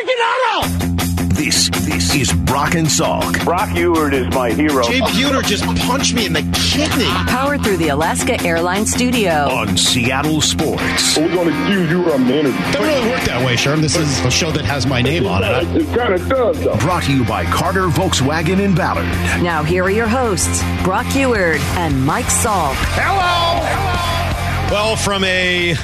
freaking auto! This this is Brock and Salk. Brock Huard is my hero. Jay Buhner just punched me in the kidney. Powered through the Alaska Airlines studio. On Seattle Sports. We're going to do you on the interview. Doesn't really work that way, Sherm. This is a show that has my name on it. It kind of does, though. Brought to you by Carter Volkswagen in Ballard. Now here are your hosts, Brock Huard and Mike Salk. Hello. Well, from a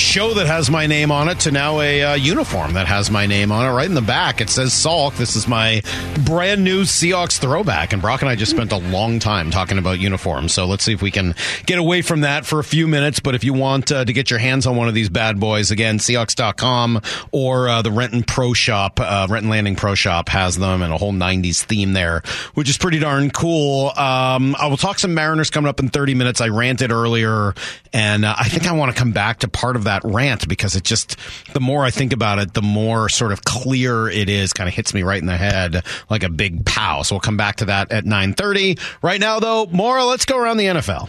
show that has my name on it to now a uh, uniform that has my name on it. Right in the back, it says Salk. This is my brand new Seahawks throwback. And Brock and I just spent a long time talking about uniforms. So let's see if we can get away from that for a few minutes. But if you want uh, to get your hands on one of these bad boys, again, Seahawks.com or uh, the Renton Pro Shop, uh, Renton Landing Pro Shop has them and a whole 90s theme there, which is pretty darn cool. Um, I will talk some Mariners coming up in 30 minutes. I ranted earlier, and uh, I think I want to come back to part of that rant because it just, the more I think about it, the more sort of clear it is, kind of hits me right in the head like a big pow. So we'll come back to that at 9.30. Right now, though, Maura, let's go around the NFL.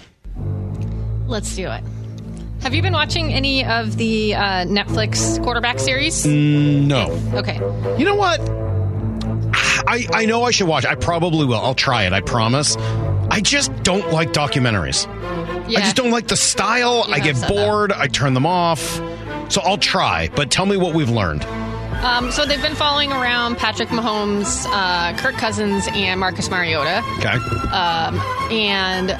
Let's do it. Have you been watching any of the uh, Netflix quarterback series? No. Okay. You know what? I, I know I should watch. I probably will. I'll try it. I promise. I just don't like documentaries. Yeah. I just don't like the style. You I get said that. bored. I turn them off. So I'll try. But tell me what we've learned. Um, so they've been following around Patrick Mahomes, uh, Kirk Cousins, and Marcus Mariota, Okay. um, and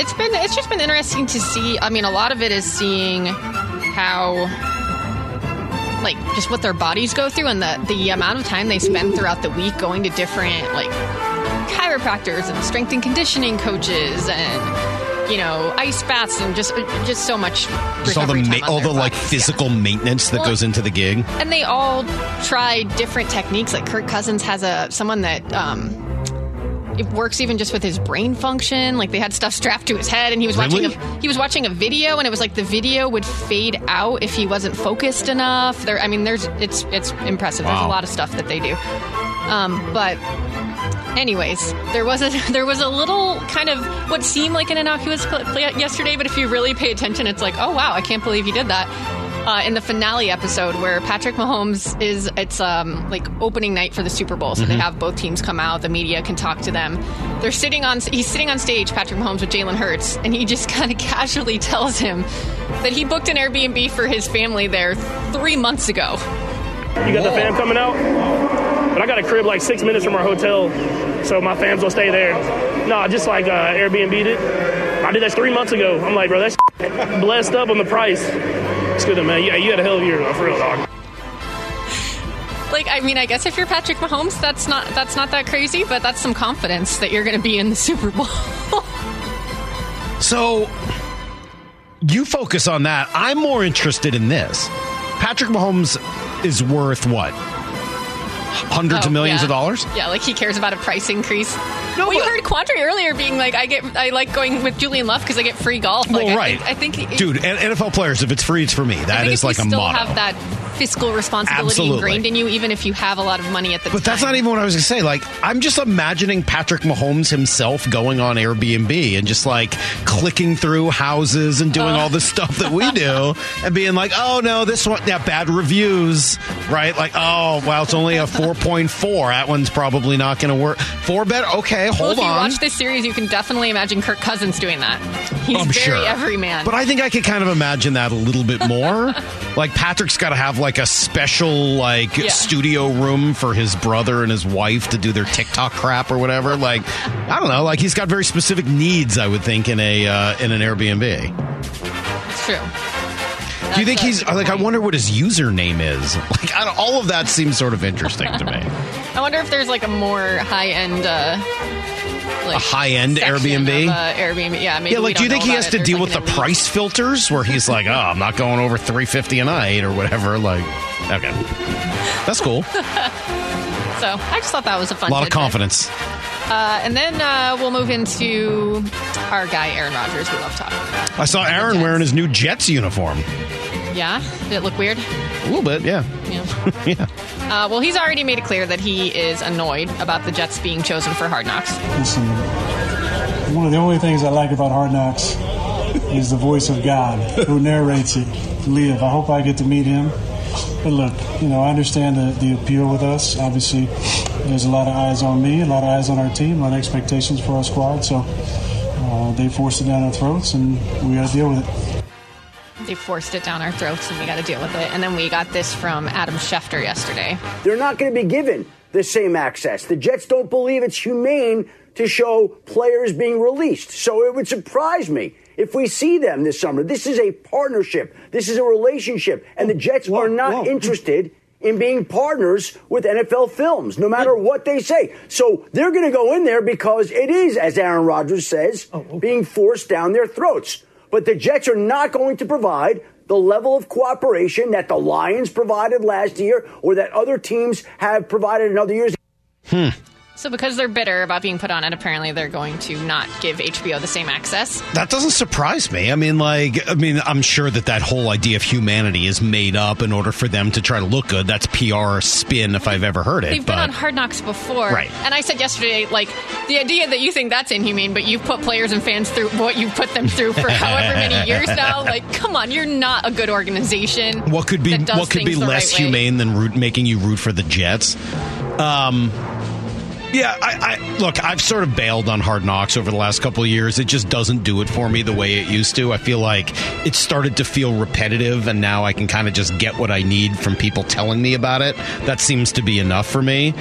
it's been it's just been interesting to see. I mean, a lot of it is seeing how. Like just what their bodies go through and the, the amount of time they spend throughout the week going to different like chiropractors and strength and conditioning coaches and you know ice baths and just just so much Just all the ma- all the like bodies. Yeah. physical maintenance that Well, goes into the gig. and they all try different techniques. Like Kirk Cousins has a someone that um, it works even just with his brain function. Like they had stuff strapped to his head, and he was Really? watching a, he was watching a video, and it was like the video would fade out if he wasn't focused enough. There, I mean, there's it's it's impressive. There's a lot of stuff that they do, um, but. Anyways, there was a there was a little kind of what seemed like an innocuous clip yesterday, but if you really pay attention, it's like, oh wow, I can't believe he did that. Uh, in the finale episode where Patrick Mahomes is it's um like opening night for the Super Bowl, so they have both teams come out, the media can talk to them. They're sitting on he's sitting on stage, Patrick Mahomes with Jalen Hurts, and he just kind of casually tells him that he booked an Airbnb for his family there three months ago. You got the fam coming out? But I got a crib like six minutes from our hotel, so my fams will stay there. No, just like uh, Airbnb did. I did that three months ago. I'm like, bro, that's blessed up on the price. It's good, man. Yeah, you had a hell of a year, though, for real, dog. Like I mean, I guess if you're Patrick Mahomes, that's not that's not that crazy, but that's some confidence that you're going to be in the Super Bowl. So you focus on that. I'm more interested in this. Patrick Mahomes is worth what? Hundreds Oh, of millions yeah. of dollars? Yeah, like he cares about a price increase. No, well, heard Quandre earlier being like, "I get, I like going with Julian Love because I get free golf." Like, well, I right. Think, I think, Dude, NFL players, if it's free, it's for me. I That is like a still motto. have that fiscal responsibility Absolutely. ingrained in you, even if you have a lot of money at the But time. that's not even what I was going to say. Like, I'm just imagining Patrick Mahomes himself going on Airbnb and just like clicking through houses and doing oh. all the stuff that we do and being like, oh no, this one, yeah, bad reviews, right? Like, oh, well, it's only a 4.4. That one's probably not going to work. Four bet, okay, Well, hold if you on. watch this series, you can definitely imagine Kirk Cousins doing that. He's I'm very sure. everyman. But I think I could kind of imagine that a little bit more. like Patrick's got to have like a special like Yeah. studio room for his brother and his wife to do their TikTok crap or whatever. Like I don't know. Like he's got very specific needs. I would think in a uh, in an Airbnb. it's true. Do you think he's like? I wonder what his username is. Like I don't, all of that seems sort of interesting to me. I wonder if there's like a more high end, uh, like A high-end Airbnb? Of, uh, Airbnb, yeah. Maybe yeah, like do you think he has to deal like, with the price filters where he's like, oh, I'm not going over three fifty a night or whatever? Like, okay, that's cool. So I just thought that was a fun. A lot of confidence. Uh, and then uh, we'll move into our guy Aaron Rodgers. We love talking. I saw Aaron wearing his new Jets uniform. Yeah, did it look weird? A little bit, yeah. Yeah. Yeah. Uh, well, he's already made it clear that he is annoyed about the Jets being chosen for Hard Knocks. Listen, one of the only things I like about Hard Knocks is the voice of God who narrates it. Live. I hope I get to meet him. But look, you know, I understand the, the appeal with us. Obviously, there's a lot of eyes on me, a lot of eyes on our team, a lot of expectations for our squad. So uh, they forced it down our throats, and we got to deal with it. They forced it down our throats, and we got to deal with it. And then we got this from Adam Schefter yesterday. They're not going to be given the same access. The Jets don't believe it's humane to show players being released. So it would surprise me if we see them this summer. This is a partnership. This is a relationship. And the Jets Whoa, are not whoa. interested in being partners with NFL Films, no matter what they say. So they're going to go in there because it is, as Aaron Rodgers says, oh, being forced down their throats. But the Jets are not going to provide the level of cooperation that the Lions provided last year or that other teams have provided in other years. Hmm. So because they're bitter about being put on it, apparently they're going to not give HBO the same access. That doesn't surprise me. I mean, like, I mean, I'm sure that that whole idea of humanity is made up in order for them to try to look good. That's PR spin if I've ever heard it. They've been on Hard Knocks before. Right. And I said yesterday, like, the idea that you think that's inhumane, but you've put players and fans through what you've put them through for however many years now, like, come on, you're not a good organization. what could be what could be less right way. humane than root, making you root for the Jets? Um, yeah, I, I look. I've sort of bailed on Hard Knocks over the last couple of years. It just doesn't do it for me the way it used to. I feel like it started to feel repetitive, and now I can kind of just get what I need from people telling me about it. That seems to be enough for me.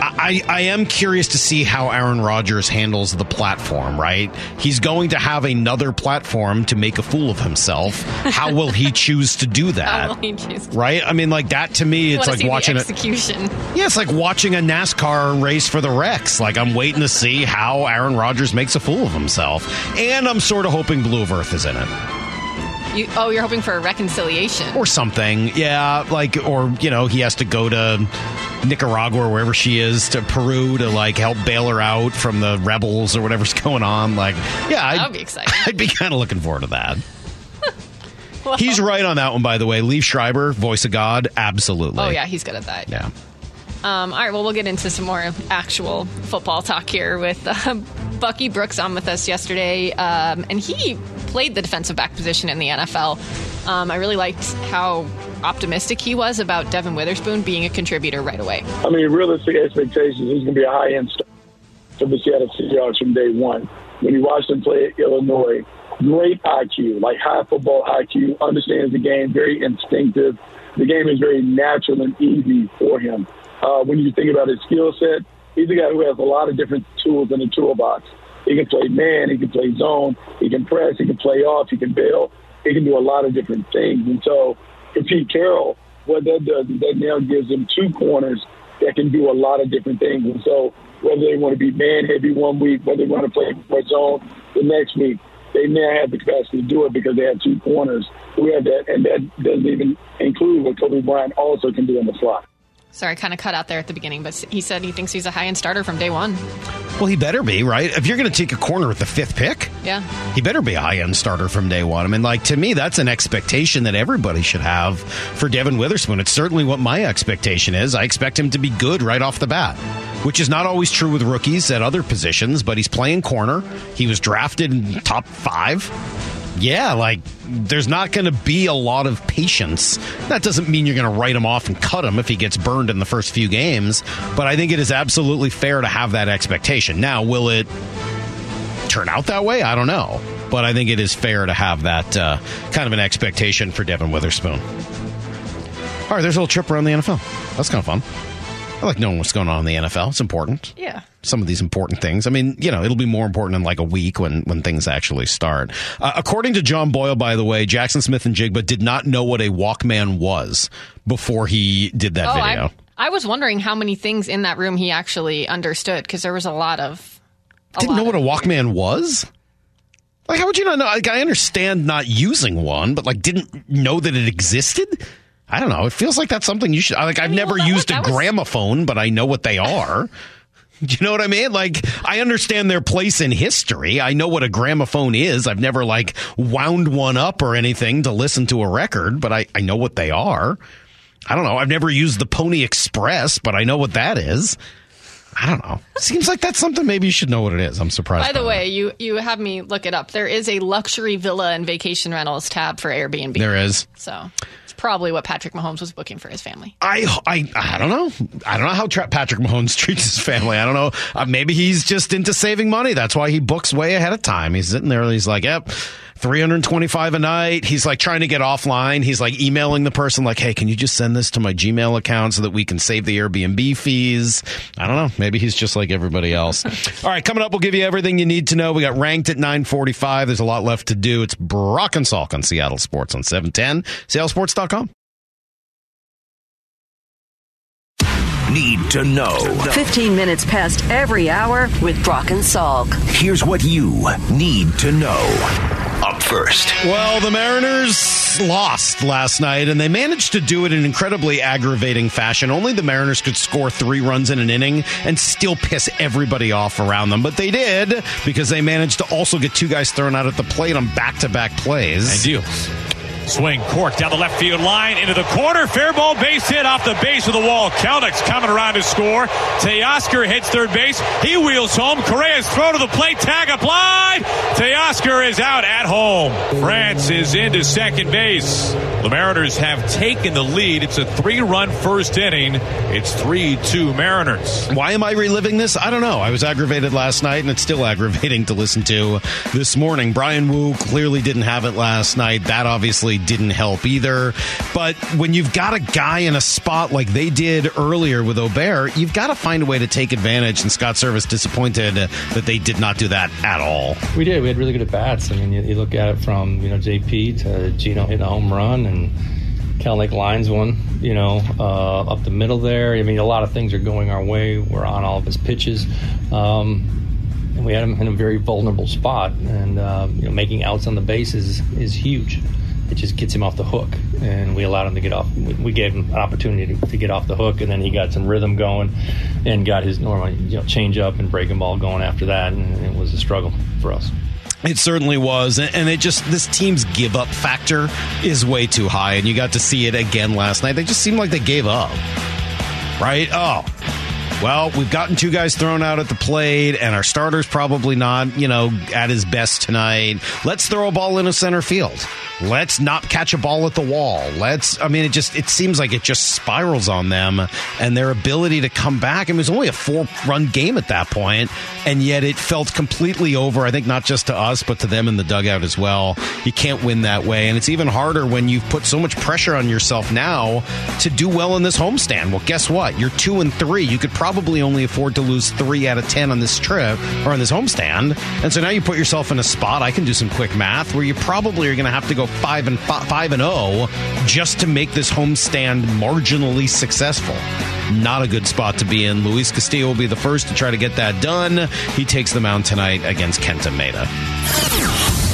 I, I am curious to see how Aaron Rodgers handles the platform, right? He's going to have another platform to make a fool of himself. How will he choose to do that? How will he choose to- right? I mean, like that to me, You it's like watching execution. Yeah, it's like watching a NASCAR race for the Rex. Like I'm waiting to see how Aaron Rodgers makes a fool of himself, and I'm sort of hoping Blu of Earth is in it You, oh, you're hoping for a reconciliation. or something. Yeah, like or you know he has to go to Nicaragua or wherever she is to Peru to like help bail her out from the rebels or whatever's going on. Like, yeah, I'd, That would be exciting. I'd be kind of looking forward to that. He's right on that one, by the way. Liev Schreiber, voice of God, absolutely. Oh, yeah, he's good at that. yeah. Um, all right, well, we'll get into some more actual football talk here with uh, Bucky Brooks on with us yesterday, um, and he played the defensive back position in the NFL. Um, I really liked how optimistic he was about Devon Witherspoon being a contributor right away. I mean, realistic expectations, he's going to be a high end star for the Seattle Seahawks from day one. When you watch him play at Illinois, great IQ, like high football IQ, understands the game, very instinctive. The game is very natural and easy for him. Uh, when you think about his skill set, he's a guy who has a lot of different tools in the toolbox. He can play man, he can play zone, he can press, he can play off, he can bail, he can do a lot of different things. And so for Pete Carroll, what that does is that now gives him two corners that can do a lot of different things. And so whether they want to be man heavy one week, whether they want to play more zone the next week, they now have the capacity to do it because they have two corners who have that, and that doesn't even include what Coby Bryant also can do in the slot. Sorry, I kind of cut out there at the beginning, but he said he thinks he's a high end starter from day one. Well, he better be, right? If you're going to take a corner with the fifth pick, Yeah. he better be a high end starter from day one. I mean, like, to me, that's an expectation that everybody should have for Devon Witherspoon. It's certainly what my expectation is. I expect him to be good right off the bat, which is not always true with rookies at other positions, but he's playing corner. He was drafted in top five. Yeah, like there's not going to be a lot of patience. That doesn't mean you're going to write him off and cut him if he gets burned in the first few games, but I think it is absolutely fair to have that expectation. Now, will it turn out that way? I don't know, but I think it is fair to have that uh, kind of an expectation for Devon Witherspoon. All right, there's a little trip around the NFL. That's kind of fun. I like knowing what's going on in the NFL. It's important Yeah. Some of these important things. I mean, you know, it'll be more important in like a week when when things actually start. Uh, according to John Boyle, by the way, Jaxon Smith-Njigba did not know what a Walkman was before he did that Oh, video. I, I was wondering how many things in that room he actually understood because there was a lot of. A Didn't lot know what a Walkman was. Like, how would you not know? Like, I understand not using one, but like, didn't know that it existed. I don't know. It feels like that's something you should. Like, I've mean, never well, was- used a was- gramophone, but I know what they are. Do you know what I mean? Like, I understand their place in history. I know what a gramophone is. I've never like wound one up or anything to listen to a record, but I, I know what they are. I don't know. I've never used the Pony Express, but I know what that is. I don't know. Seems like that's something maybe you should know what it is. I'm surprised. By the by way, you you have me look it up. There is a luxury villa and vacation rentals tab for Airbnb. there is. So probably what Patrick Mahomes was booking for his family. I, I I don't know. I don't know how tra- Patrick Mahomes treats his family. I don't know. Uh, maybe he's just into saving money. That's why he books way ahead of time. He's sitting there. And he's like, yep. 325 a night. He's like trying to get offline. He's like emailing the person like, "Hey, can you just send this to my Gmail account so that we can save the Airbnb fees?" I don't know. Maybe he's just like everybody else. All right, coming up we'll give you everything you need to know. We got ranked at 9:45. There's a lot left to do. It's Brock and Salk on Seattle Sports on 710 seattlesports.com. Need to know. 15 minutes past every hour with Brock and Salk. Here's what you need to know. Up first. Well, the Mariners lost last night, and they managed to do it in incredibly aggravating fashion. Only the Mariners could score three runs in an inning and still piss everybody off around them. But they did because they managed to also get two guys thrown out at the plate on back to back plays. And deal. Swing, Cork down the left field line into the corner. Fair ball base hit off the base of the wall. Kelenic's coming around to score. Teoscar hits third base. He wheels home. Correa's throw to the plate. Tag applied. Teoscar is out at home. France is into second base. The Mariners have taken the lead. It's a three run first inning. It's 3 2 Mariners. Why am I reliving this? I don't know. I was aggravated last night, and it's still aggravating to listen to this morning. Bryan Woo clearly didn't have it last night. That obviously didn't help either. But when you've got a guy in a spot like they did earlier with Ober, you've got to find a way to take advantage. And Scott Servais disappointed that they did not do that at all. We did. We had really good at bats. I mean, you, you look at it from you know JP to Gino hitting a home run and Kelenic lines one, you know, uh, up the middle there. I mean, a lot of things are going our way. We're on all of his pitches. Um, and we had him in a very vulnerable spot, and uh, you know, making outs on the base is, is huge. It just gets him off the hook, and we allowed him to get off. We, gave him an opportunity to, to, get off the hook, and then he got some rhythm going, and got his normal you know, change up and breaking ball going after that, and it was a struggle for us. It certainly was, and it just this team's give up factor is way too high, and you got to see it again last night. They just seemed like they gave up, right? Oh, well, we've gotten two guys thrown out at the plate, and our starter's probably not, you know, at his best tonight. Let's throw a ball into center field. Let's not catch a ball at the wall. Let's, I mean, it just, it seems like it just spirals on them and their ability to come back. I mean, it was only a four run game at that point, and yet it felt completely over. I think not just to us, but to them in the dugout as well. You can't win that way. And it's even harder when you've put so much pressure on yourself now to do well in this homestand. Well, guess what? You're two and three. You could probably only afford to lose three out of 10 on this trip or on this homestand. And so now you put yourself in a spot. I can do some quick math where you probably are going to have to go five and five and zero oh just to make this homestand marginally successful. Not a good spot to be in. Luis Castillo will be the first to try to get that done. He takes the mound tonight against Kenta Maeda.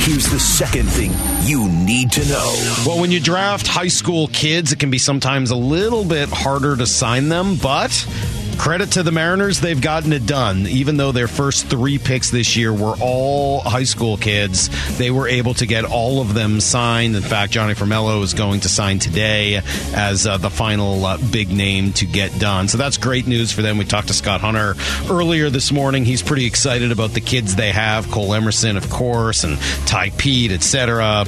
Here's the second thing you need to know. Well, when you draft high school kids, it can be sometimes a little bit harder to sign them, but credit to the Mariners, they've gotten it done. Even though their first three picks this year were all high school kids, they were able to get all of them signed. In fact, Jonny Farmelo is going to sign today as uh, the final uh, big name to get done. So that's great news for them. We talked to Scott Hunter earlier this morning. He's pretty excited about the kids they have Colt Emerson, of course, and Tai Peete, etc.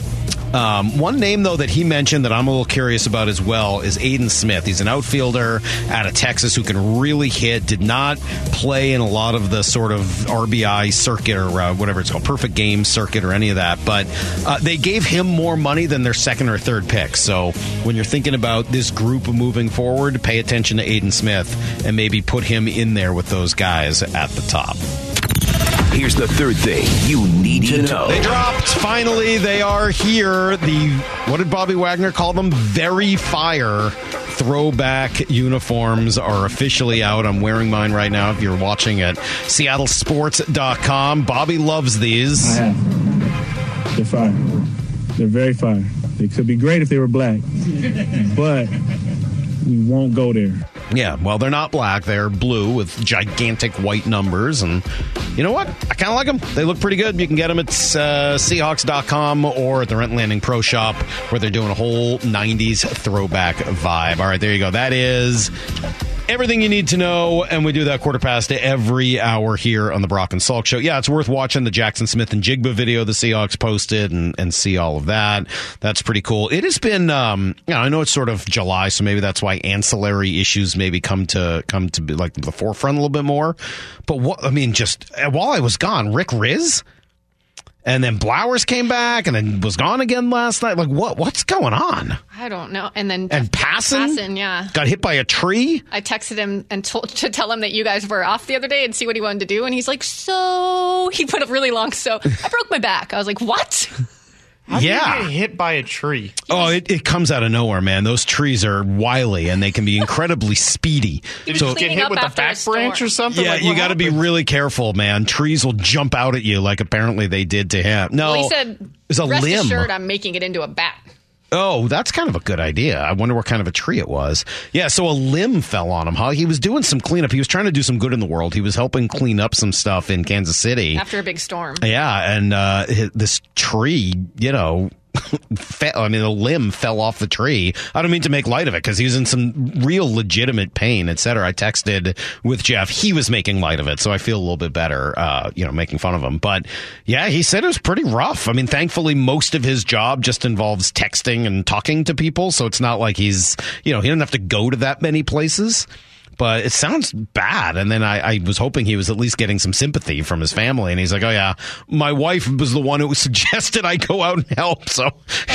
Um, one name, though, that he mentioned that I'm a little curious about as well is Aidan Smith. He's an outfielder out of Texas who can really hit, did not play in a lot of the sort of RBI circuit or uh, whatever it's called, perfect game circuit or any of that. But uh, they gave him more money than their second or third pick. So when you're thinking about this group moving forward, pay attention to Aidan Smith and maybe put him in there with those guys at the top. Here's the third thing you need to know. They dropped. Finally, they are here. The what did Bobby Wagner call them? Very fire throwback uniforms are officially out. I'm wearing mine right now. If you're watching at SeattleSports.com, Bobby loves these. They're fire. They're very fire. They could be great if they were black, but we won't go there. Yeah, well, they're not black. They're blue with gigantic white numbers. And you know what? I kind of like them. They look pretty good. You can get them at uh, Seahawks.com or at the Renton Landing Pro Shop where they're doing a whole 90s throwback vibe. All right, there you go. That is Everything you need to know, and we do that quarter past every hour here on the Brock and Salk Show. Yeah, it's worth watching the Jaxon Smith-Njigba video the Seahawks posted and, and see all of that. That's pretty cool. It has been, um, you know, I know it's sort of July, so maybe that's why ancillary issues maybe come to come to be like the forefront a little bit more. But what I mean, just while I was gone, Rick Rizzs. And then Blowers came back and then was gone again last night. Like what? What's going on? I don't know. And then And Passan Passan, yeah. got hit by a tree. I texted him and told to tell him that you guys were off the other day and see what he wanted to do, and he's like, "So." He put a really long "so." I broke my back. I was like, "What?" How do you Yeah. get hit by a tree? Oh, it, it comes out of nowhere, man. Those trees are wily and they can be incredibly speedy. Did you get hit with a back branch or something? Yeah, Like, you got to be really careful, man. Trees will jump out at you like apparently they did to him. No, well, he said, it's a "Rest limb. assured, I'm making it into a bat." Oh, that's kind of a good idea. I wonder what kind of a tree it was. Yeah, so a limb fell on him, huh? He was doing some cleanup. He was trying to do some good in the world. He was helping clean up some stuff in Kansas City. after a big storm. Yeah, and uh, this tree, you know, fell, I mean, a limb fell off the tree. I don't mean to make light of it because he was in some real legitimate pain, et cetera. I texted with Jeff. He was making light of it, so I feel a little bit better, uh, you know, making fun of him. But yeah, he said it was pretty rough. I mean, thankfully, most of his job just involves texting and talking to people, so it's not like he's, you know, he doesn't have to go to that many places but it sounds bad. And then I, I was hoping he was at least getting some sympathy from his family. And he's like, oh, yeah, my wife was the one who suggested I go out and help. So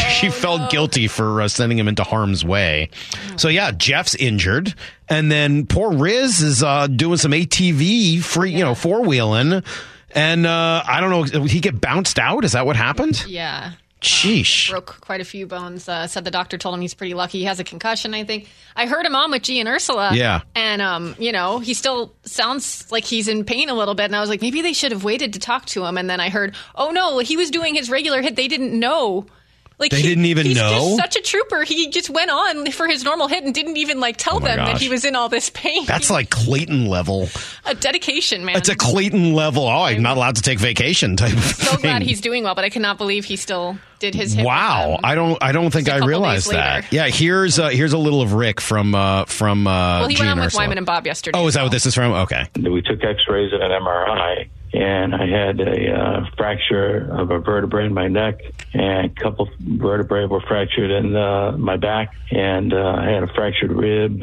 she felt guilty for uh, sending him into harm's way. So, yeah, Jeff's injured. And then poor Rizzs is uh, doing some ATV free, you know, four wheeling. And uh, I don't know, he get bounced out? Is that what happened? Yeah. Sheesh. Broke quite a few bones. Uh, said the doctor told him he's pretty lucky. He has a concussion, I think. I heard him on with G and Ursula. Yeah. And, um, you know, he still sounds like he's in pain a little bit. And I was like, maybe they should have waited to talk to him. And then I heard, oh, no, he was doing his regular hit. They didn't know. Like They he- didn't even he's know? Just such a trooper. He just went on for his normal hit and didn't even like tell Oh my them that he was in all this pain. That's like Clayton level. a dedication, man. It's a Clayton level. Oh, I'm not allowed to take vacation type of so thing. glad he's doing well, but I cannot believe he still did his hit. with Wow. I don't, I don't think Just a I couple realized that. Yeah, here's uh, here's a little of Rick from uh, from. Uh, Well, he G went on with Ursula. Wyman and Bob yesterday. Oh, is that what this is from? Okay. We took X-rays and an MRI, and I had a uh, fracture of a vertebrae in my neck, and a couple vertebrae were fractured in uh, my back, and uh, I had a fractured rib.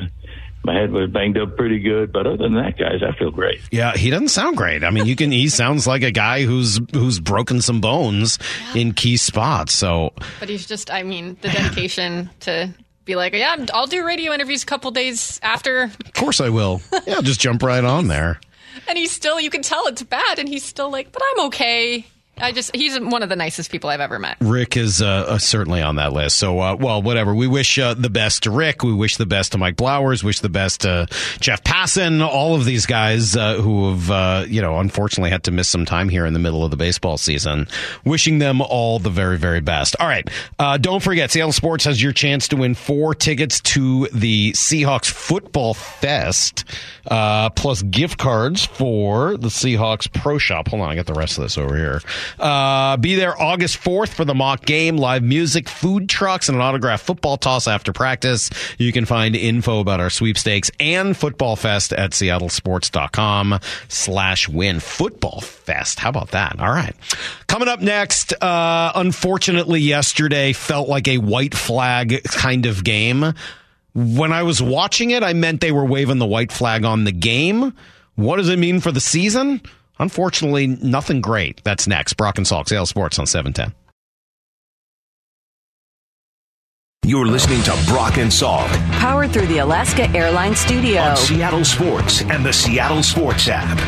My head was banged up pretty good, but other than that, guys, I feel great. Yeah, he doesn't sound great. I mean, you can. He sounds like a guy who's who's broken some bones in key spots. So But he's just, I mean, the dedication to be like, yeah, I'll do radio interviews a couple days after. of course I will. Yeah, just jump right on there. And he's still, you can tell it's bad. And he's still like, but I'm okay. I just, he's one of the nicest people I've ever met. Rick is uh, uh, certainly on that list. So, uh, well, whatever. We wish uh, the best to Rick. We wish the best to Mike Blowers. Wish the best to Jeff Passan. All of these guys uh, who have, uh, you know, unfortunately had to miss some time here in the middle of the baseball season. Wishing them all the very, very best. All right. Don't forget, Seattle Sports has your chance to win four tickets to the Seahawks Football Fest, plus gift cards for the Seahawks Pro Shop. Hold on, I got the rest of this over here. Uh, be there August 4th for the mock game, live music, food trucks, and an autographed football toss after practice. You can find info about our sweepstakes and Football Fest at seattlesports.com slash win. Football Fest. How about that? All right. Coming up next, uh, unfortunately, yesterday felt like a white flag kind of game. When I was watching it, I meant they were waving the white flag on the game. What does it mean for the season? Unfortunately, nothing great. That's next. Brock and Salk, Sales Sports on 710. You're listening to Brock and Salk Powered through the Alaska Airlines Studio. on Seattle Sports and the Seattle Sports app.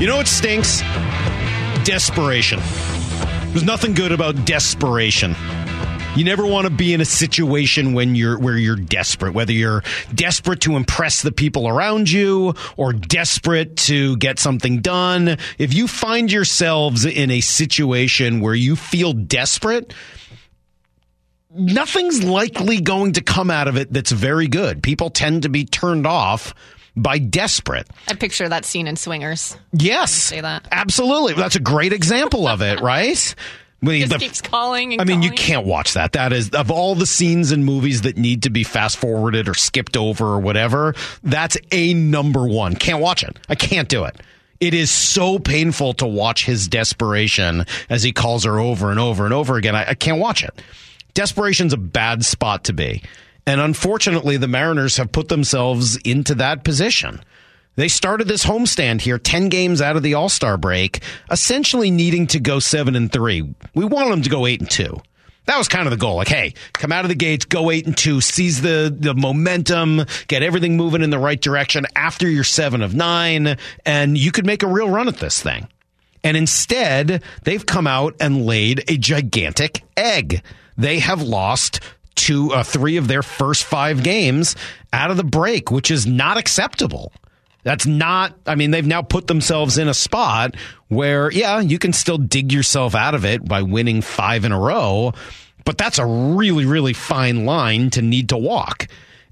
You know what stinks? Desperation. There's nothing good about desperation. You never want to be in a situation when you're where you're desperate, whether you're desperate to impress the people around you or desperate to get something done. If you find yourselves in a situation where you feel desperate, nothing's likely going to come out of it that's very good. People tend to be turned off by desperate. I picture that scene in Swingers. Yes. Say that. Absolutely. That's a great example of it, right? Just the- keeps calling. I mean, you can't watch that. That is of all the scenes in movies that need to be fast forwarded or skipped over or whatever. That's a number one. Can't watch it. I can't do it. It is so painful to watch his desperation as he calls her over and over and over again. I, I can't watch it. Desperation's a bad spot to be. And unfortunately, the Mariners have put themselves into that position. They started this homestand here 10 games out of the All-Star break, essentially needing to go 7 and 3. We wanted them to go 8 and 2. That was kind of the goal. Like, hey, come out of the gates, go 8 and 2, seize the the momentum, get everything moving in the right direction after you're 7 of 9 and you could make a real run at this thing. And instead, they've come out and laid a gigantic egg. They have lost two, uh, three of their first five games out of the break, which is not acceptable. That's not, I mean, they've now put themselves in a spot where, yeah, you can still dig yourself out of it by winning five in a row, but that's a really, really fine line to need to walk.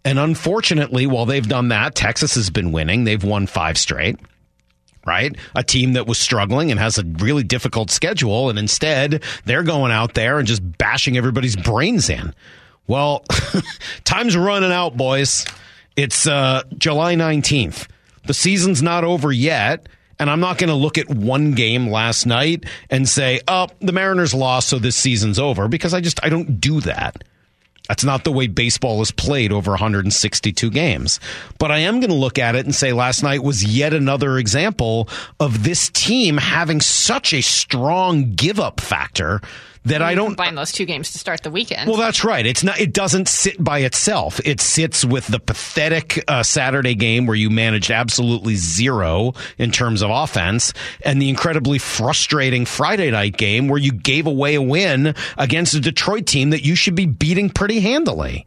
And unfortunately, while they've done that, Texas has been winning. They've won five straight right? A team that was struggling and has a really difficult schedule. And instead, they're going out there and just bashing everybody's brains in. Well, time's running out, boys. It's uh, July 19th. The season's not over yet. And I'm not going to look at one game last night and say, oh, the Mariners lost, so this season's over, because I just, I don't do that. That's not the way baseball is played over 162 games. But I am going to look at it and say last night was yet another example of this team having such a strong give up factor that I don't combine those two games to start the weekend. well, that's right. It's not. It doesn't sit by itself. It sits with the pathetic uh, Saturday game where you managed absolutely zero in terms of offense, and the incredibly frustrating Friday night game where you gave away a win against a Detroit team that you should be beating pretty handily.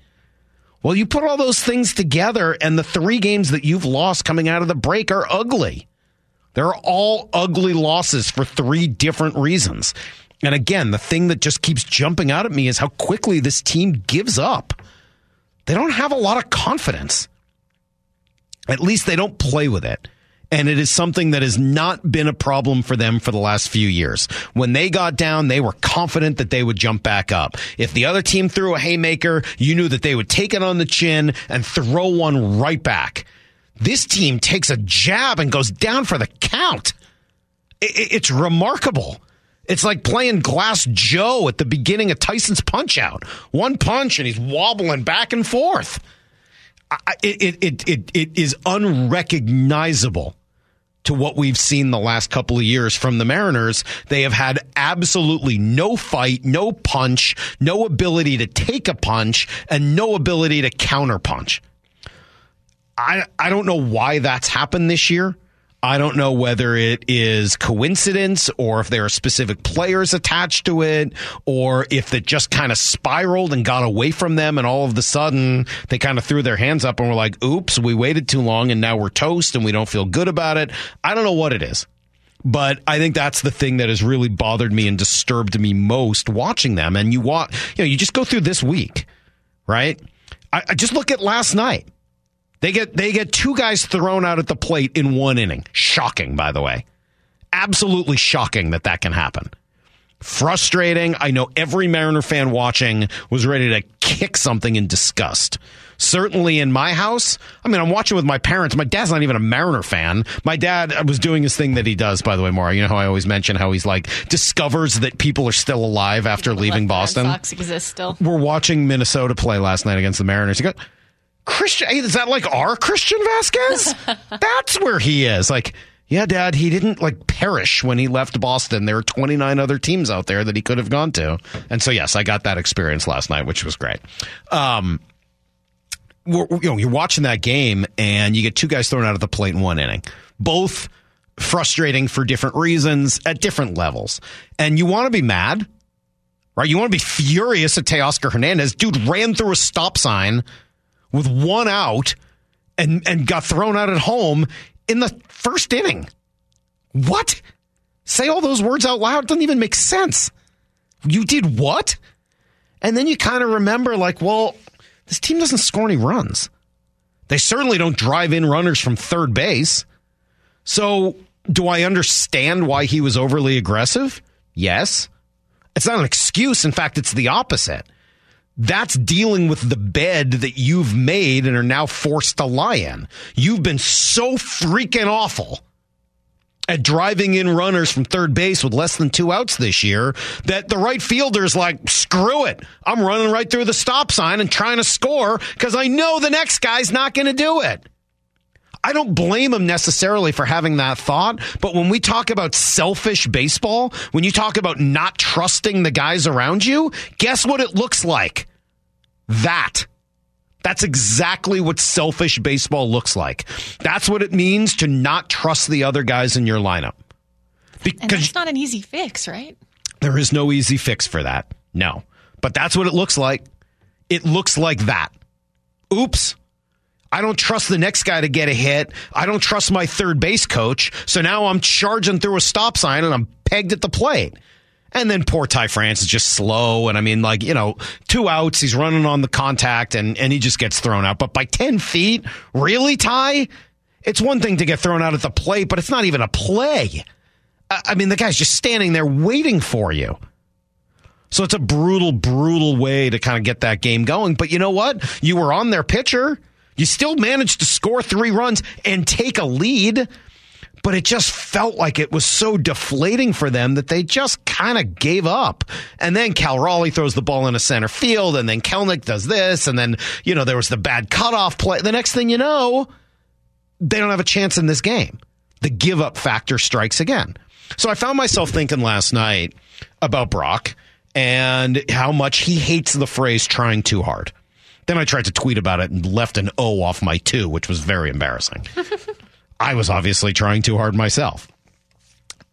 Well, you put all those things together, and the three games that you've lost coming out of the break are ugly. They're all ugly losses for three different reasons. And again, the thing that just keeps jumping out at me is how quickly this team gives up. They don't have a lot of confidence. At least they don't play with it. And it is something that has not been a problem for them for the last few years. When they got down, they were confident that they would jump back up. If the other team threw a haymaker, you knew that they would take it on the chin and throw one right back. This team takes a jab and goes down for the count. It's remarkable. It's like playing Glass Joe at the beginning of Tyson's Punch Out. One punch and he's wobbling back and forth. I- It, it, it, it, is unrecognizable to what we've seen the last couple of years from the Mariners. They have had absolutely no fight, no punch, no ability to take a punch, and no ability to counter punch. I I don't know why that's happened this year. I don't know whether it is coincidence or if there are specific players attached to it or if it just kind of spiraled and got away from them and all of the sudden they kind of threw their hands up and were like, oops, we waited too long and now we're toast and we don't feel good about it. I don't know what it is. But I think that's the thing that has really bothered me and disturbed me most watching them. And you want, you know, you just go through this week, right? I, I just look at last night. They get they get two guys thrown out at the plate in one inning. Shocking, by the way. Absolutely shocking that that can happen. Frustrating. I know every Mariner fan watching was ready to kick something in disgust. Certainly in my house, I mean, I'm watching with my parents. My dad's not even a Mariner fan. My dad was doing his thing that he does, by the way, Maura. You know how I always mention how he's like discovers that people are still alive after leaving Boston? Sox exist still. We're watching Minnesota play last night against the Mariners. He goes, Christian, is that like our Christian Vasquez? That's where he is. Like, yeah, Dad, he didn't like perish when he left Boston. There are 29 other teams out there that he could have gone to. And so, yes, I got that experience last night, which was great. Um, you know, you're watching that game and you get two guys thrown out of the plate in one inning, both frustrating for different reasons at different levels. And you want to be mad, right? You want to be furious at Teoscar Hernandez. Dude ran through a stop sign with one out and, and got thrown out at home in the first inning. What? Say all those words out loud. It doesn't even make sense. You did what? And then you kind of remember, like, well, this team doesn't score any runs. They certainly don't drive in runners from third base. So, do I understand why he was overly aggressive? Yes. It's not an excuse. In fact, it's the opposite. That's dealing with the bed that you've made and are now forced to lie in. You've been so freaking awful at driving in runners from third base with less than two outs this year that the right fielder's like, screw it. I'm running right through the stop sign and trying to score because I know the next guy's not going to do it. I don't blame him necessarily for having that thought, but when we talk about selfish baseball, when you talk about not trusting the guys around you, guess what it looks like? That. That's exactly what selfish baseball looks like. That's what it means to not trust the other guys in your lineup. Because and that's not an easy fix, right? There is no easy fix for that. No. But that's what it looks like. It looks like that. Oops. I don't trust the next guy to get a hit. I don't trust my third base coach. So now I'm charging through a stop sign and I'm pegged at the plate. And then poor Ty France is just slow. And I mean, like, you know, two outs, he's running on the contact and, and he just gets thrown out. But by 10 feet, really, Ty? It's one thing to get thrown out at the plate, but it's not even a play. I mean, the guy's just standing there waiting for you. So it's a brutal, brutal way to kind of get that game going. But you know what? You were on their pitcher. You still managed to score three runs and take a lead, but it just felt like it was so deflating for them that they just kind of gave up. And then Cal Raleigh throws the ball in into center field, and then Kelenic does this, and then, you know, there was the bad cutoff play. The next thing you know, they don't have a chance in this game. The give up factor strikes again. So I found myself thinking last night about Brock and how much he hates the phrase trying too hard. Then I tried to tweet about it and left an O off my two, which was very embarrassing. I was obviously trying too hard myself.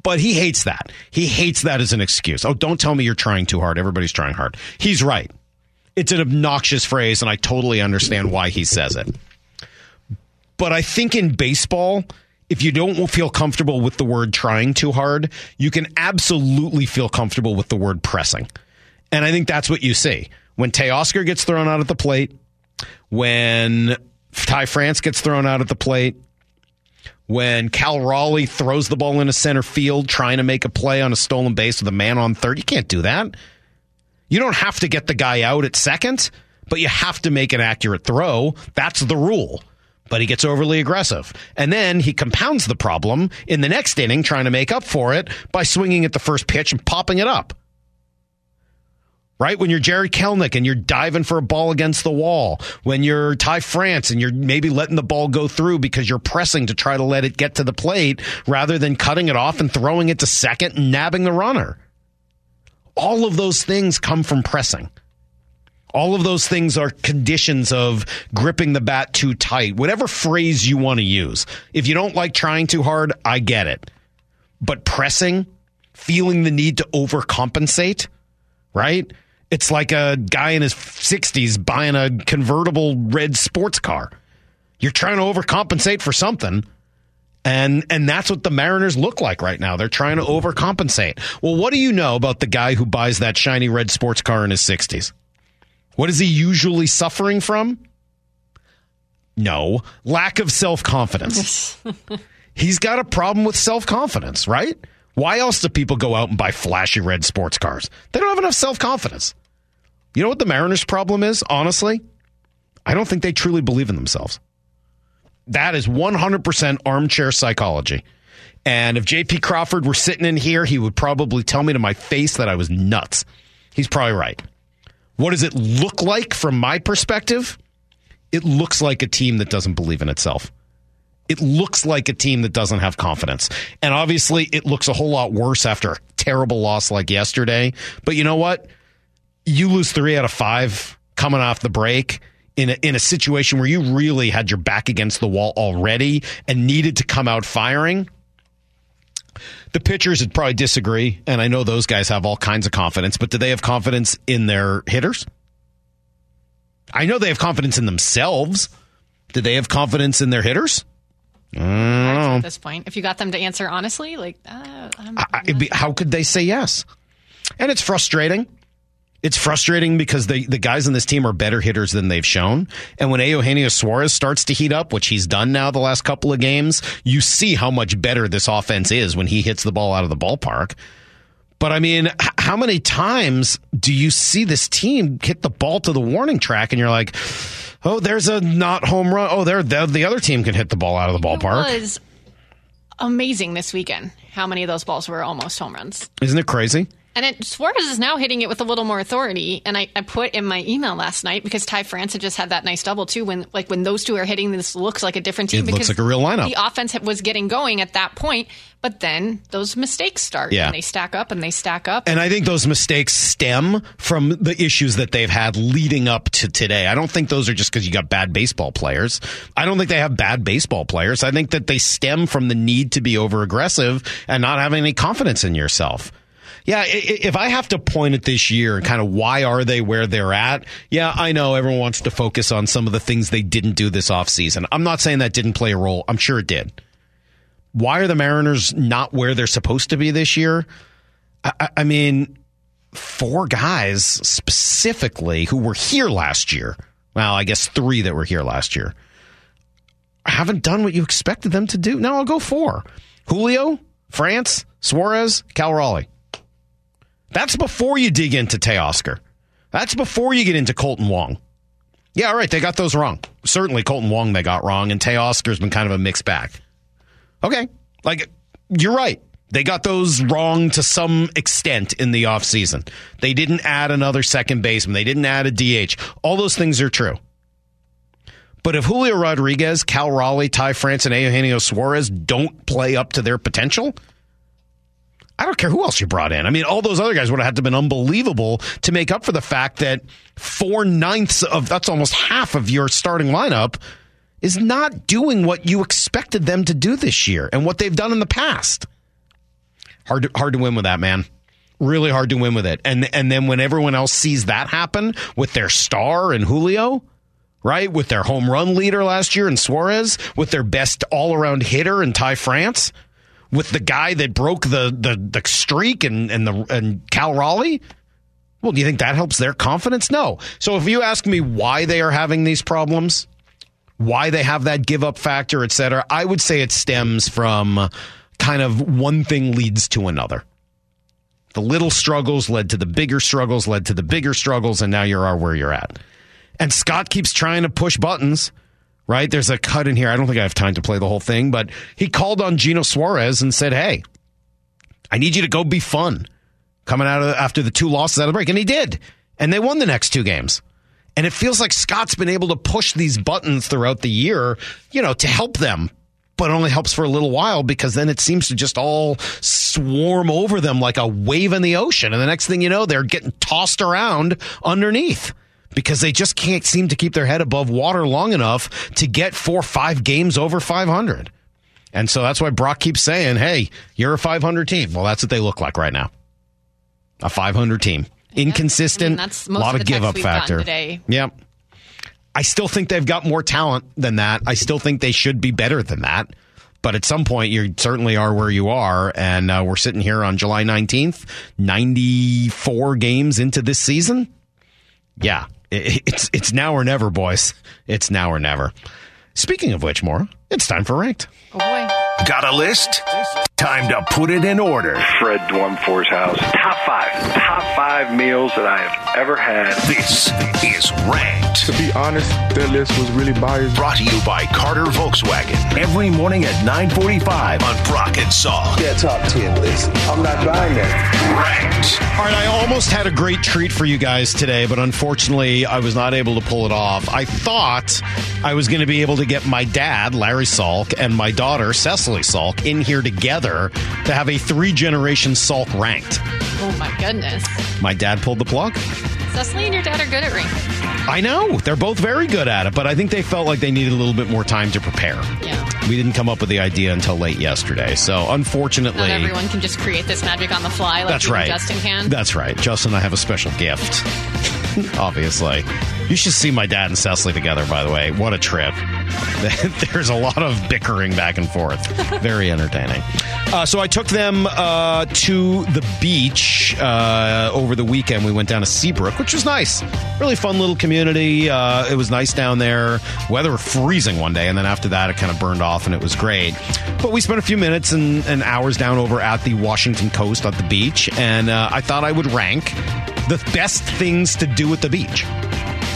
But he hates that. He hates that as an excuse. Oh, don't tell me you're trying too hard. Everybody's trying hard. He's right. It's an obnoxious phrase, and I totally understand why he says it. But I think in baseball, if you don't feel comfortable with the word trying too hard, you can absolutely feel comfortable with the word pressing. And I think that's what you see when Teoscar gets thrown out at the plate, when Ty France gets thrown out at the plate, when Cal Raleigh throws the ball in into center field trying to make a play on a stolen base with a man on third. You can't do that. You don't have to get the guy out at second, but you have to make an accurate throw. That's the rule. But he gets overly aggressive. And then he compounds the problem in the next inning, trying to make up for it by swinging at the first pitch and popping it up right? When you're Jarred Kelenic and you're diving for a ball against the wall, when you're Ty France and you're maybe letting the ball go through because you're pressing to try to let it get to the plate rather than cutting it off and throwing it to second and nabbing the runner. All of those things come from pressing. All of those things are conditions of gripping the bat too tight, whatever phrase you want to use. If you don't like trying too hard, I get it. But pressing, feeling the need to overcompensate, right? It's like a guy in his 60s buying a convertible red sports car. You're trying to overcompensate for something. And and that's what the Mariners look like right now. They're trying to overcompensate. Well, what do you know about the guy who buys that shiny red sports car in his 60s? What is he usually suffering from? No, lack of self-confidence. He's got a problem with self-confidence, right? Why else do people go out and buy flashy red sports cars? They don't have enough self-confidence. You know what the Mariners' problem is, honestly? I don't think they truly believe in themselves. That is 100% armchair psychology. And if JP Crawford were sitting in here, he would probably tell me to my face that I was nuts. He's probably right. What does it look like from my perspective? It looks like a team that doesn't believe in itself. It looks like a team that doesn't have confidence. And obviously, it looks a whole lot worse after a terrible loss like yesterday. But you know what? You lose three out of five coming off the break in a, in a situation where you really had your back against the wall already and needed to come out firing. The pitchers would probably disagree, and I know those guys have all kinds of confidence, but do they have confidence in their hitters? I know they have confidence in themselves. Do they have confidence in their hitters? At this point, if you got them to answer honestly, like, uh, I, be, how could they say yes? And it's frustrating it's frustrating because the, the guys on this team are better hitters than they've shown. And when Eugenio Suarez starts to heat up, which he's done now the last couple of games, you see how much better this offense is when he hits the ball out of the ballpark. But I mean, how many times do you see this team hit the ball to the warning track and you're like, oh, there's a not home run. Oh, there, the, the other team can hit the ball out of the ballpark. It was amazing this weekend how many of those balls were almost home runs. Isn't it crazy? And it, Suarez is now hitting it with a little more authority. And I, I put in my email last night because Ty France had just had that nice double too. When like when those two are hitting, this looks like a different team. It looks like a real lineup. The offense was getting going at that point, but then those mistakes start. Yeah. and they stack up and they stack up. And I think those mistakes stem from the issues that they've had leading up to today. I don't think those are just because you got bad baseball players. I don't think they have bad baseball players. I think that they stem from the need to be over aggressive and not having any confidence in yourself. Yeah, if I have to point at this year and kind of why are they where they're at? Yeah, I know everyone wants to focus on some of the things they didn't do this offseason. I'm not saying that didn't play a role. I'm sure it did. Why are the Mariners not where they're supposed to be this year? I, I mean, four guys specifically who were here last year. Well, I guess three that were here last year haven't done what you expected them to do. Now I'll go four: Julio, France, Suarez, Cal Raleigh. That's before you dig into Teoscar. That's before you get into Kolten Wong. Yeah, all right, they got those wrong. Certainly Kolten Wong they got wrong, and Teoscar's been kind of a mixed bag. Okay, like you're right. They got those wrong to some extent in the offseason. They didn't add another second baseman. They didn't add a DH. All those things are true. But if Julio Rodriguez, Cal Raleigh, Ty France, and Eugenio Suarez don't play up to their potential, I don't care who else you brought in. I mean, all those other guys would have had to have been unbelievable to make up for the fact that four ninths of that's almost half of your starting lineup is not doing what you expected them to do this year and what they've done in the past. Hard to, hard to win with that, man. Really hard to win with it. And and then when everyone else sees that happen with their star and Julio, right? With their home run leader last year and Suarez, with their best all around hitter and Ty France, with the guy that broke the the, the streak and and the and Cal Raleigh. Well, do you think that helps their confidence? No. So if you ask me why they are having these problems, why they have that give up factor, et cetera, I would say it stems from kind of one thing leads to another. The little struggles led to the bigger struggles, led to the bigger struggles, and now you are where you're at. And Scott keeps trying to push buttons, right? There's a cut in here. I don't think I have time to play the whole thing, but he called on Geno Suarez and said, Hey, I need you to go be fun coming out of after the two losses out of the break. And he did. And they won the next two games. And it feels like Scott's been able to push these buttons throughout the year, you know, to help them. But it only helps for a little while because then it seems to just all swarm over them like a wave in the ocean. And the next thing you know, they're getting tossed around underneath because they just can't seem to keep their head above water long enough to get four or five games over 500. And so that's why Brock keeps saying, hey, you're a 500 team. Well, that's what they look like right now. A 500 team. Inconsistent, I mean, that's most lot of of, give up factor. today. Yep. I still think they've got more talent than that. I still think they should be better than that. But at some point, you certainly are where you are. And uh, we're sitting here on July 19th, 94 games into this season. Yeah, it, it's, it's now or never, boys. It's now or never. Speaking of which, Maura, it's time for ranked. Oh boy. Got a list? Time to put it in order. Fred Dwumfor's house. Top five. Top five meals that I have ever had. This is Ranked. To be honest, that list was really biased. Brought to you by Carter Volkswagen. Every morning at 945 on Brock and Saul. Yeah, top 10 list. I'm not buying that. Ranked. All right, I almost had a great treat for you guys today, but unfortunately, I was not able to pull it off. I thought I was going to be able to get my dad, Larry Salk, and my daughter, Cecily Salk, in here together to have a three generation Salk ranked. Oh my goodness. My dad pulled the plug. Cecily and your dad are good at ranking. I know. They're both very good at it, but I think they felt like they needed a little bit more time to prepare. Yeah. We didn't come up with the idea until late yesterday. So, unfortunately. Not everyone can just create this magic on the fly like That's right. Justin can. That's right. Justin and I have a special gift. Obviously. You should see my dad and Cecily together, by the way. What a trip. There's a lot of bickering back and forth. Very entertaining. Uh, so I took them uh, to the beach uh, over the weekend. We went down to Seabrook, which was nice. Really fun little community. Uh, it was nice down there. Weather freezing one day, and then after that, it kind of burned off, and it was great. But we spent a few minutes and, and hours down over at the Washington coast at the beach, and uh, I thought I would rank the best things to do at the beach.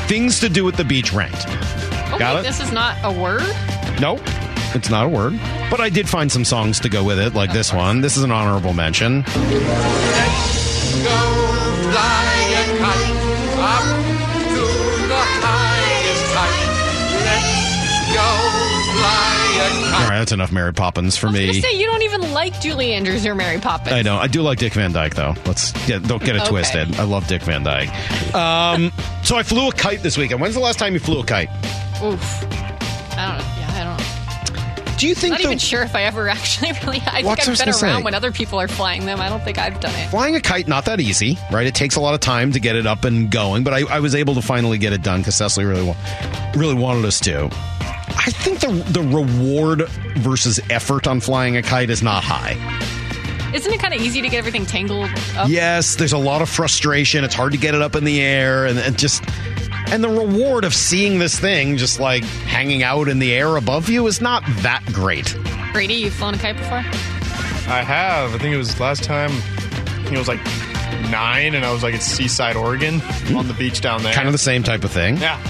Things to do at the beach ranked. Okay, Got it? this is not a word. Nope. It's not a word. But I did find some songs to go with it, like this one. This is an honorable mention. All right, that's enough Mary Poppins for I was me. say you don't even like Julie Andrews or Mary Poppins. I know. I do like Dick Van Dyke, though. Let's get don't get it Okay. twisted. I love Dick Van Dyke. Um, so I flew a kite this weekend. When's the last time you flew a kite? Oof. I don't know. Do you think Not the- even sure if I ever actually really. I think I've been around say? when other people are flying them. I don't think I've done it. Flying a kite not that easy, right? It takes a lot of time to get it up and going, but I, I was able to finally get it done because Cecily really wa- really wanted us to. I think the the reward versus effort on flying a kite is not high. Isn't it kind of easy to get everything tangled up? Yes, there's a lot of frustration. It's hard to get it up in the air, and, and just and the reward of seeing this thing just like hanging out in the air above you is not that great. Brady, you've flown a kite before? I have. I think it was last time. I think it was like nine, and I was like at Seaside, Oregon, on the beach down there. Kind of the same type of thing. Yeah.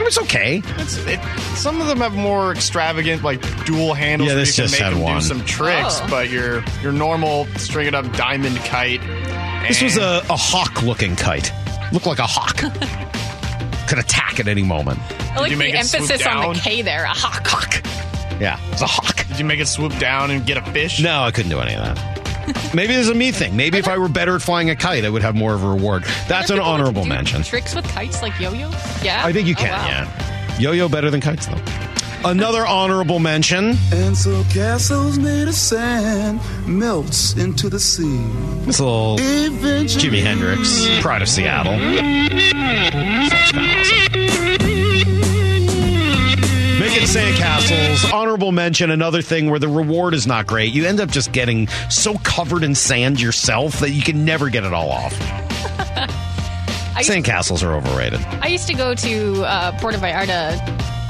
It was okay. It's, it, some of them have more extravagant, like dual handles. Yeah, this you can just make had one. do some tricks, Oh. but your your normal string it up diamond kite. This was a, a hawk looking kite. Looked like a hawk. Could attack at any moment. I like you the make it emphasis on the K there. A hawk. Hawk. Yeah, it's a hawk. Did you make it swoop down and get a fish? No, I couldn't do any of that. Maybe there's a me thing. Maybe if I were better at flying a kite, I would have more of a reward. That's an honorable mention. Tricks with kites like yo-yo? Yeah. I think you Oh, can, wow. yeah. Yo yo better than kites, though. Another honorable mention. And so castles made of sand melts into the sea. This little Eventually- Jimi Hendrix, Pride of Seattle. Song's kinda awesome. Making sandcastles, honorable mention, another thing where the reward is not great. You end up just getting so covered in sand yourself that you can never get it all off. I used, Sandcastles are overrated. I used to go to uh, Puerto Vallarta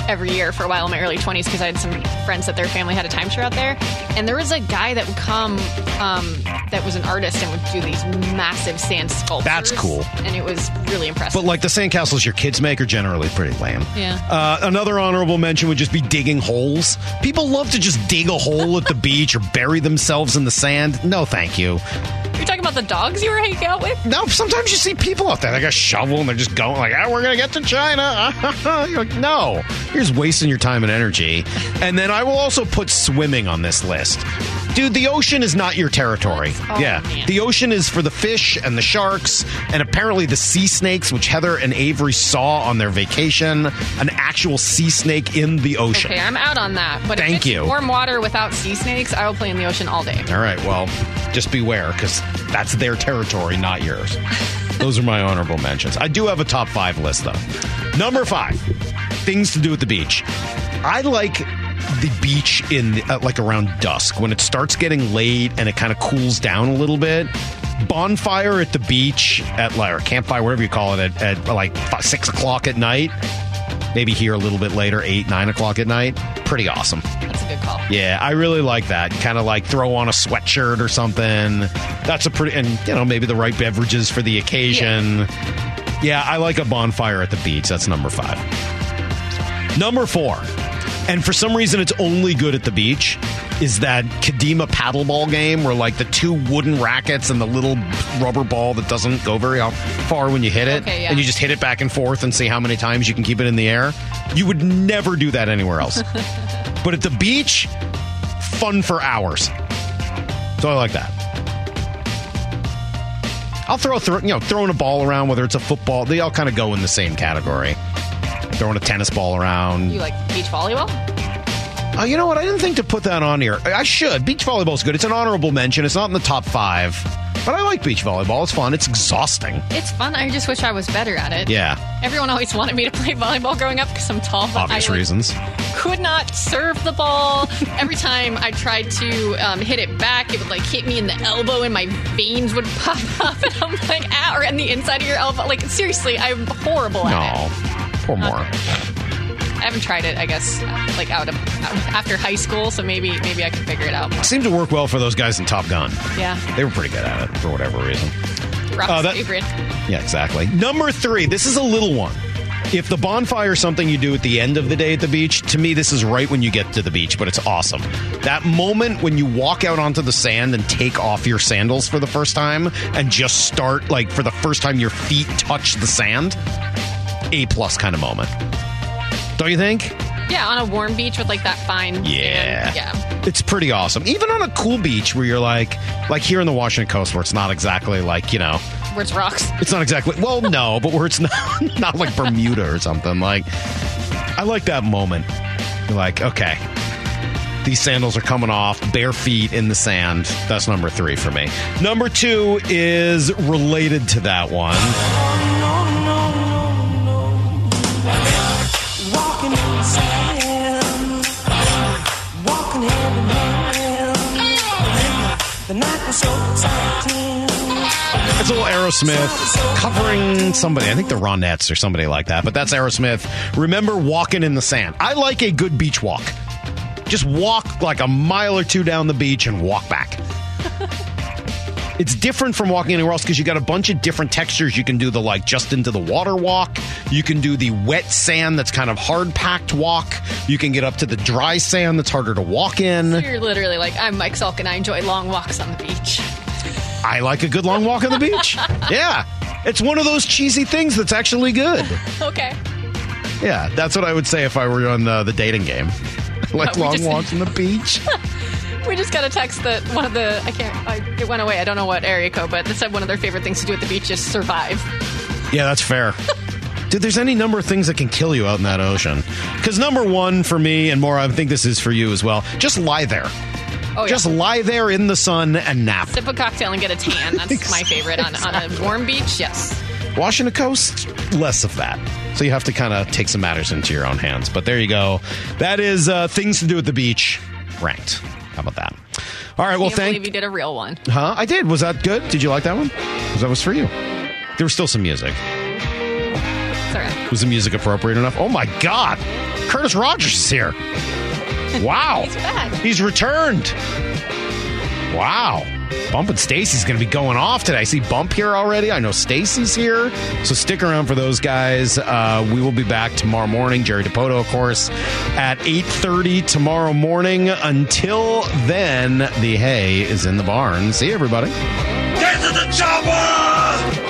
every year for a while in my early 20s because I had some friends that their family had a timeshare out there. And there was a guy that would come um, that was an artist and would do these massive sand sculptures. That's cool. And it was really impressive. But like the sandcastles your kids make are generally pretty lame. Yeah. Uh, another honorable mention would just be digging holes. People love to just dig a hole at the beach or bury themselves in the sand. No, thank you. About the dogs you were hanging out with? No, sometimes you see people out there. They got a shovel and they're just going like, "Ah, we're gonna get to China." You're like, no, you're just wasting your time and energy. And then I will also put swimming on this list. Dude, the ocean is not your territory. Oh, yeah, man. the ocean is for the fish and the sharks, and apparently the sea snakes, which Heather and Avery saw on their vacation. An actual sea snake in the ocean. Okay, I'm out on that. But Thank you. warm water without sea snakes, I will play in the ocean all day. All right, well, just beware because that's their territory, not yours. Those are my honorable mentions. I do have a top five list, though. Number five things to do at the beach. I like the beach in uh, like around dusk when it starts getting late and it kind of cools down a little bit. Bonfire at the beach at like or campfire, whatever you call it, at, at like five, six o'clock at night. Maybe here a little bit later, eight, nine o'clock at night. Pretty awesome. That's a good call. Yeah, I really like that. Kind of like throw on a sweatshirt or something. That's a pretty, and you know, maybe the right beverages for the occasion. yeah, Yeah, I like a bonfire at the beach. That's number five. Number four, and for some reason it's only good at the beach, is that Kadima paddleball game where like the two wooden rackets and the little rubber ball that doesn't go very far when you hit it, Okay, yeah. and you just hit it back and forth and see how many times you can keep it in the air. You would never do that anywhere else. but at the beach, fun for hours. So I like that. I'll throw, throw you know throwing a ball around, whether it's a football, they all kind of go in the same category. Throwing a tennis ball around. You like beach volleyball? Oh, you know what? I didn't think to put that on here. I should. Beach volleyball is good. It's an honorable mention. It's not in the top five. But I like beach volleyball. It's fun. It's exhausting. It's fun. I just wish I was better at it. Yeah. Everyone always wanted me to play volleyball growing up because I'm tall. But Obvious I, like, reasons. Could not serve the ball. Every time I tried to um, hit it back, it would like hit me in the elbow, and my veins would pop up, and I'm like, ah, or in the inside of your elbow. Like seriously, I'm horrible at it. Poor more. I haven't tried it. I guess like out of after high school, so maybe maybe I can figure it out. More. Seemed to work well for those guys in Top Gun. Yeah, They were pretty good at it for whatever reason. Brock's Uh, that- favorite. Yeah, exactly. Number three, this is a little one. If the bonfire is something you do at the end of the day at the beach, to me, this is right when you get to the beach, but it's awesome. That moment when you walk out onto the sand and take off your sandals for the first time and just start, like, for the first time your feet touch the sand, A plus kind of moment. Don't you think? Yeah, on a warm beach with like that fine. Yeah. sand. yeah. It's pretty awesome. Even on a cool beach where you're like, like here in the Washington coast where it's not exactly like, you know, Where it's rocks. it's not exactly well, no, but where it's not not like Bermuda or something. Like I like that moment. You're like, okay. These sandals are coming off, bare feet in the sand. That's number three for me. Number two is related to that one. It's a little Aerosmith covering somebody. I think the Ronettes or somebody like that. But that's Aerosmith. Remember walking in the sand. I like a good beach walk. Just walk like a mile or two down the beach and walk back. It's different from walking anywhere else because you got a bunch of different textures. You can do the like just into the water walk. You can do the wet sand that's kind of hard packed walk. You can get up to the dry sand that's harder to walk in. You're literally like, I'm Mike Salk and I enjoy long walks on the beach. I like a good long walk on the beach. Yeah. It's one of those cheesy things that's actually good. okay. Yeah, that's what I would say if I were on the, the dating game. like we long just- walks on the beach. We just got a text that one of the I can't I, it went away. I don't know what area code, but it said one of their favorite things to do at the beach is survive. Yeah, that's fair. Dude, there's any number of things that can kill you out in that ocean. Because number one for me, and Maura, I think this is for you as well, just lie there. Oh, yeah. Just lie there in the sun and nap. Sip a cocktail and get a tan. That's my favorite on, on a warm beach. Yes. Washington Coast, less of that. So you have to kind of take some matters into your own hands. But there you go. That is uh, things to do at the beach ranked. How about that? All right. Well, thank believe you did a real one. Huh? I did. Was that good? Did you like that one? Because that was for you? There was still some music. Right. Was the music appropriate enough? Oh my God! Curtis Rogers is here. Wow. He's back. He's returned. Wow. Bump and Stacy's going to be going off today. I see Bump here already. I know Stacy's here. So stick around for those guys. Uh, we will be back tomorrow morning. Jerry Dipoto, of course, at 8.30 tomorrow morning. Until then, the hay is in the barn. See you, everybody. Get to the chopper!